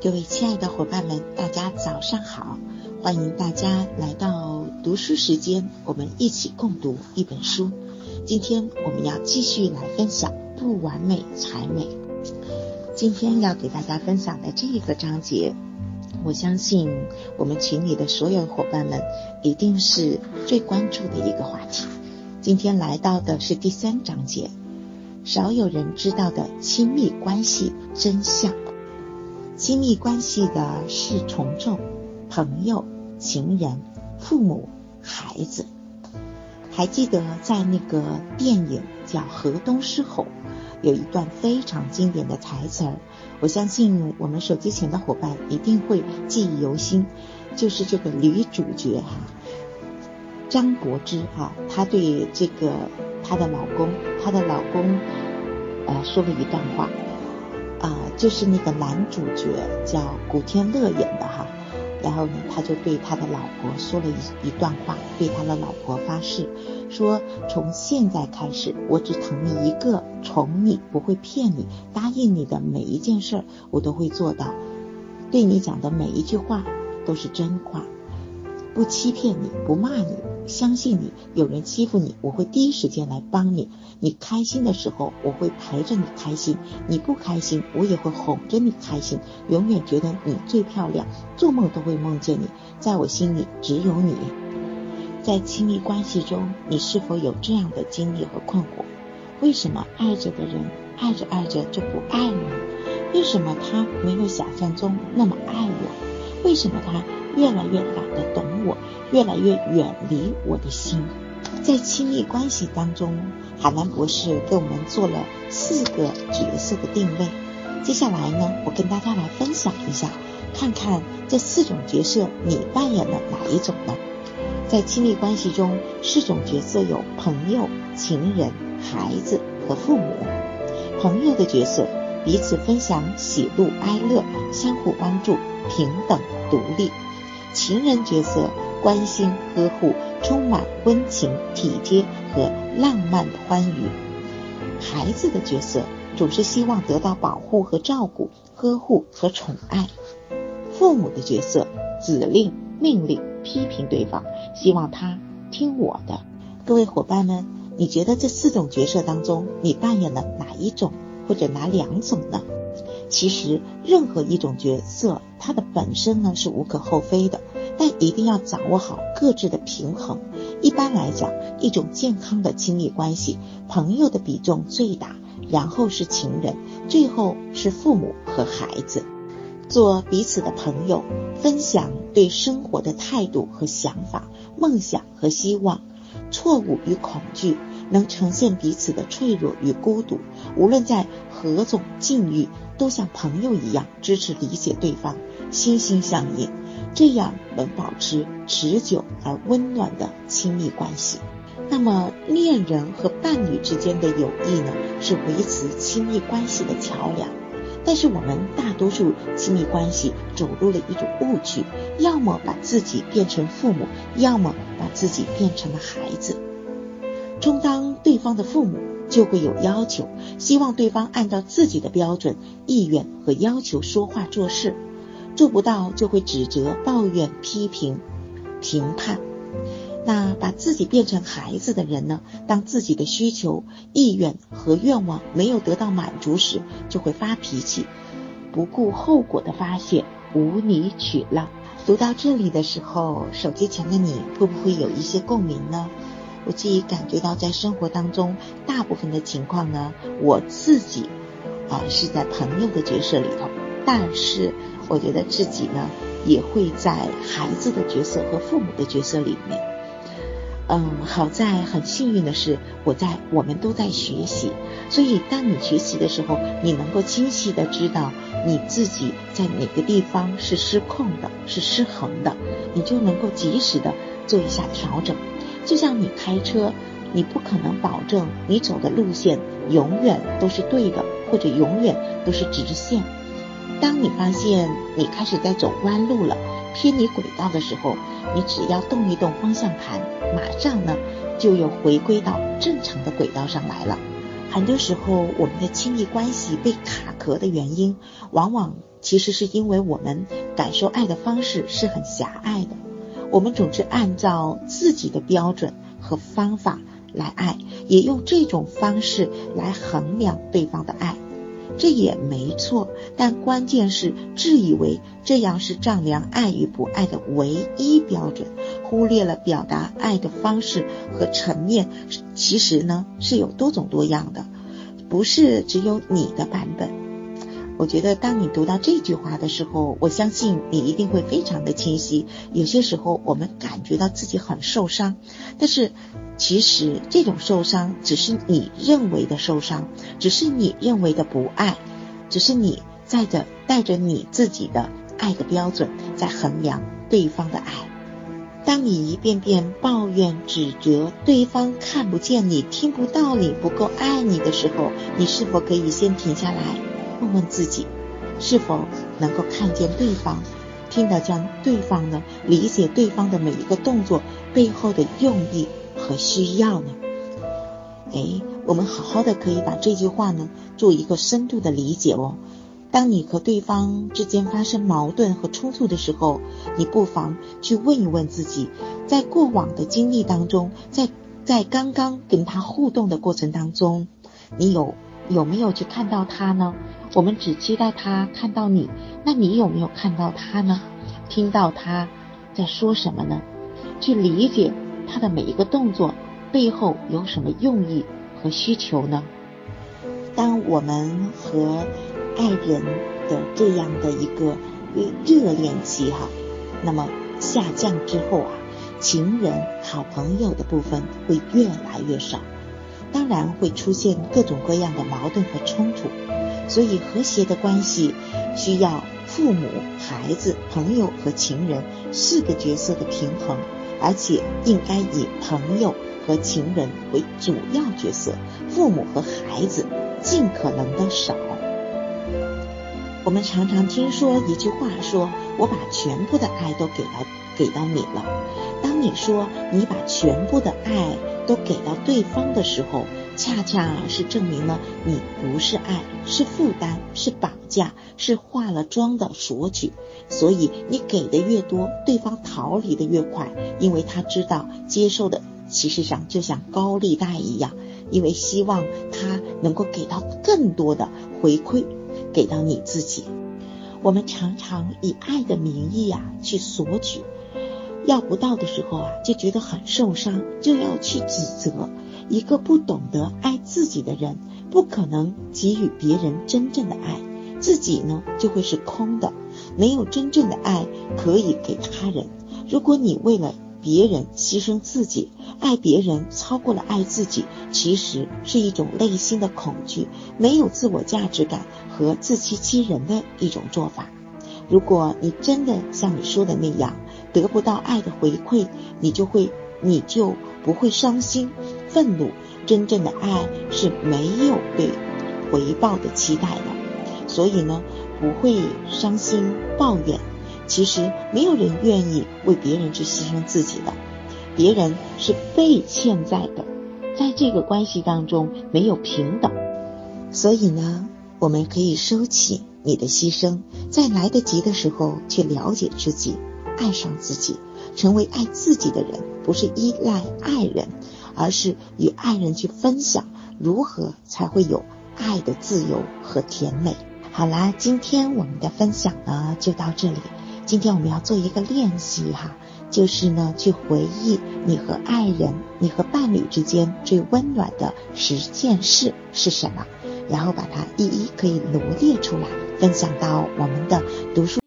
各位亲爱的伙伴们，大家早上好！欢迎大家来到读书时间，我们一起共读一本书。今天我们要继续来分享“不完美才美”。今天要给大家分享的这个章节，我相信我们群里的所有伙伴们一定是最关注的一个话题。今天来到的是第三章节，少有人知道的亲密关系真相。亲密关系的是从众、朋友、情人、父母、孩子。还记得在那个电影叫《河东狮吼》，有一段非常经典的台词儿，我相信我们手机前的伙伴一定会记忆犹新，就是这个女主角哈，张柏芝哈，她对这个她的老公，她的老公呃说了一段话。啊，就是那个男主角叫古天乐演的哈，然后呢，他就对他的老婆说了一一段话，对他的老婆发誓，说从现在开始，我只疼你一个，宠你，不会骗你，答应你的每一件事儿我都会做到，对你讲的每一句话都是真话。不欺骗你，不骂你，相信你。有人欺负你，我会第一时间来帮你。你开心的时候，我会陪着你开心；你不开心，我也会哄着你开心。永远觉得你最漂亮，做梦都会梦见你。在我心里只有你。在亲密关系中，你是否有这样的经历和困惑？为什么爱着的人爱着爱着就不爱了？为什么他没有想象中那么爱我？为什么他？越来越懒得懂我，越来越远离我的心。在亲密关系当中，海南博士给我们做了四个角色的定位。接下来呢，我跟大家来分享一下，看看这四种角色你扮演了哪一种呢？在亲密关系中，四种角色有朋友、情人、孩子和父母。朋友的角色，彼此分享喜怒哀乐，相互帮助，平等独立。情人角色关心呵护，充满温情体贴和浪漫的欢愉。孩子的角色总是希望得到保护和照顾，呵护和宠爱。父母的角色指令命令批评对方，希望他听我的。各位伙伴们，你觉得这四种角色当中，你扮演了哪一种或者哪两种呢？其实任何一种角色，它的本身呢是无可厚非的，但一定要掌握好各自的平衡。一般来讲，一种健康的亲密关系，朋友的比重最大，然后是情人，最后是父母和孩子。做彼此的朋友，分享对生活的态度和想法、梦想和希望、错误与恐惧。能呈现彼此的脆弱与孤独，无论在何种境遇，都像朋友一样支持理解对方，心心相印，这样能保持持久而温暖的亲密关系。那么，恋人和伴侣之间的友谊呢，是维持亲密关系的桥梁。但是，我们大多数亲密关系走入了一种误区，要么把自己变成父母，要么把自己变成了孩子。充当对方的父母，就会有要求，希望对方按照自己的标准、意愿和要求说话做事，做不到就会指责、抱怨、批评、评判。那把自己变成孩子的人呢？当自己的需求、意愿和愿望没有得到满足时，就会发脾气，不顾后果的发泄，无理取闹。读到这里的时候，手机前的你会不会有一些共鸣呢？我自己感觉到，在生活当中，大部分的情况呢，我自己啊是在朋友的角色里头，但是我觉得自己呢也会在孩子的角色和父母的角色里面。嗯，好在很幸运的是，我在我们都在学习，所以当你学习的时候，你能够清晰的知道你自己在哪个地方是失控的，是失衡的，你就能够及时的做一下调整。就像你开车，你不可能保证你走的路线永远都是对的，或者永远都是直线。当你发现你开始在走弯路了，偏离轨道的时候，你只要动一动方向盘，马上呢就又回归到正常的轨道上来了。很多时候，我们的亲密关系被卡壳的原因，往往其实是因为我们感受爱的方式是很狭隘的。我们总是按照自己的标准和方法来爱，也用这种方式来衡量对方的爱。这也没错，但关键是自以为这样是丈量爱与不爱的唯一标准，忽略了表达爱的方式和层面，其实呢是有多种多样的，不是只有你的版本。我觉得当你读到这句话的时候，我相信你一定会非常的清晰。有些时候我们感觉到自己很受伤，但是其实这种受伤只是你认为的受伤，只是你认为的不爱，只是你在着带着你自己的爱的标准在衡量对方的爱。当你一遍遍抱怨指责对方看不见你、听不到你、不够爱你的时候，你是否可以先停下来？问问自己，是否能够看见对方，听得见对方呢？理解对方的每一个动作背后的用意和需要呢？哎，我们好好的可以把这句话呢做一个深度的理解哦。当你和对方之间发生矛盾和冲突的时候，你不妨去问一问自己，在过往的经历当中，在在刚刚跟他互动的过程当中，你有有没有去看到他呢？我们只期待他看到你，那你有没有看到他呢？听到他在说什么呢？去理解他的每一个动作背后有什么用意和需求呢？当我们和爱人的这样的一个热恋期哈，那么下降之后啊，情人、好朋友的部分会越来越少，当然会出现各种各样的矛盾和冲突。所以，和谐的关系需要父母、孩子、朋友和情人四个角色的平衡，而且应该以朋友和情人为主要角色，父母和孩子尽可能的少。我们常常听说一句话，说我把全部的爱都给到给到你了。当你说你把全部的爱都给到对方的时候，恰恰是证明了你不是爱，是负担，是绑架，是化了妆的索取。所以你给的越多，对方逃离的越快，因为他知道接受的其实上就像高利贷一样，因为希望他能够给到更多的回馈给到你自己。我们常常以爱的名义啊去索取，要不到的时候啊就觉得很受伤，就要去指责。一个不懂得爱自己的人，不可能给予别人真正的爱，自己呢就会是空的，没有真正的爱可以给他人。如果你为了别人牺牲自己，爱别人超过了爱自己，其实是一种内心的恐惧，没有自我价值感和自欺欺人的一种做法。如果你真的像你说的那样，得不到爱的回馈，你就会，你就不会伤心。愤怒，真正的爱是没有被回报的期待的，所以呢，不会伤心抱怨。其实没有人愿意为别人去牺牲自己的，别人是被欠债的，在这个关系当中没有平等，所以呢，我们可以收起你的牺牲，在来得及的时候去了解自己，爱上自己，成为爱自己的人，不是依赖爱人。而是与爱人去分享，如何才会有爱的自由和甜美。好啦，今天我们的分享呢就到这里。今天我们要做一个练习哈，就是呢去回忆你和爱人、你和伴侣之间最温暖的十件事是什么，然后把它一一可以罗列出来，分享到我们的读书。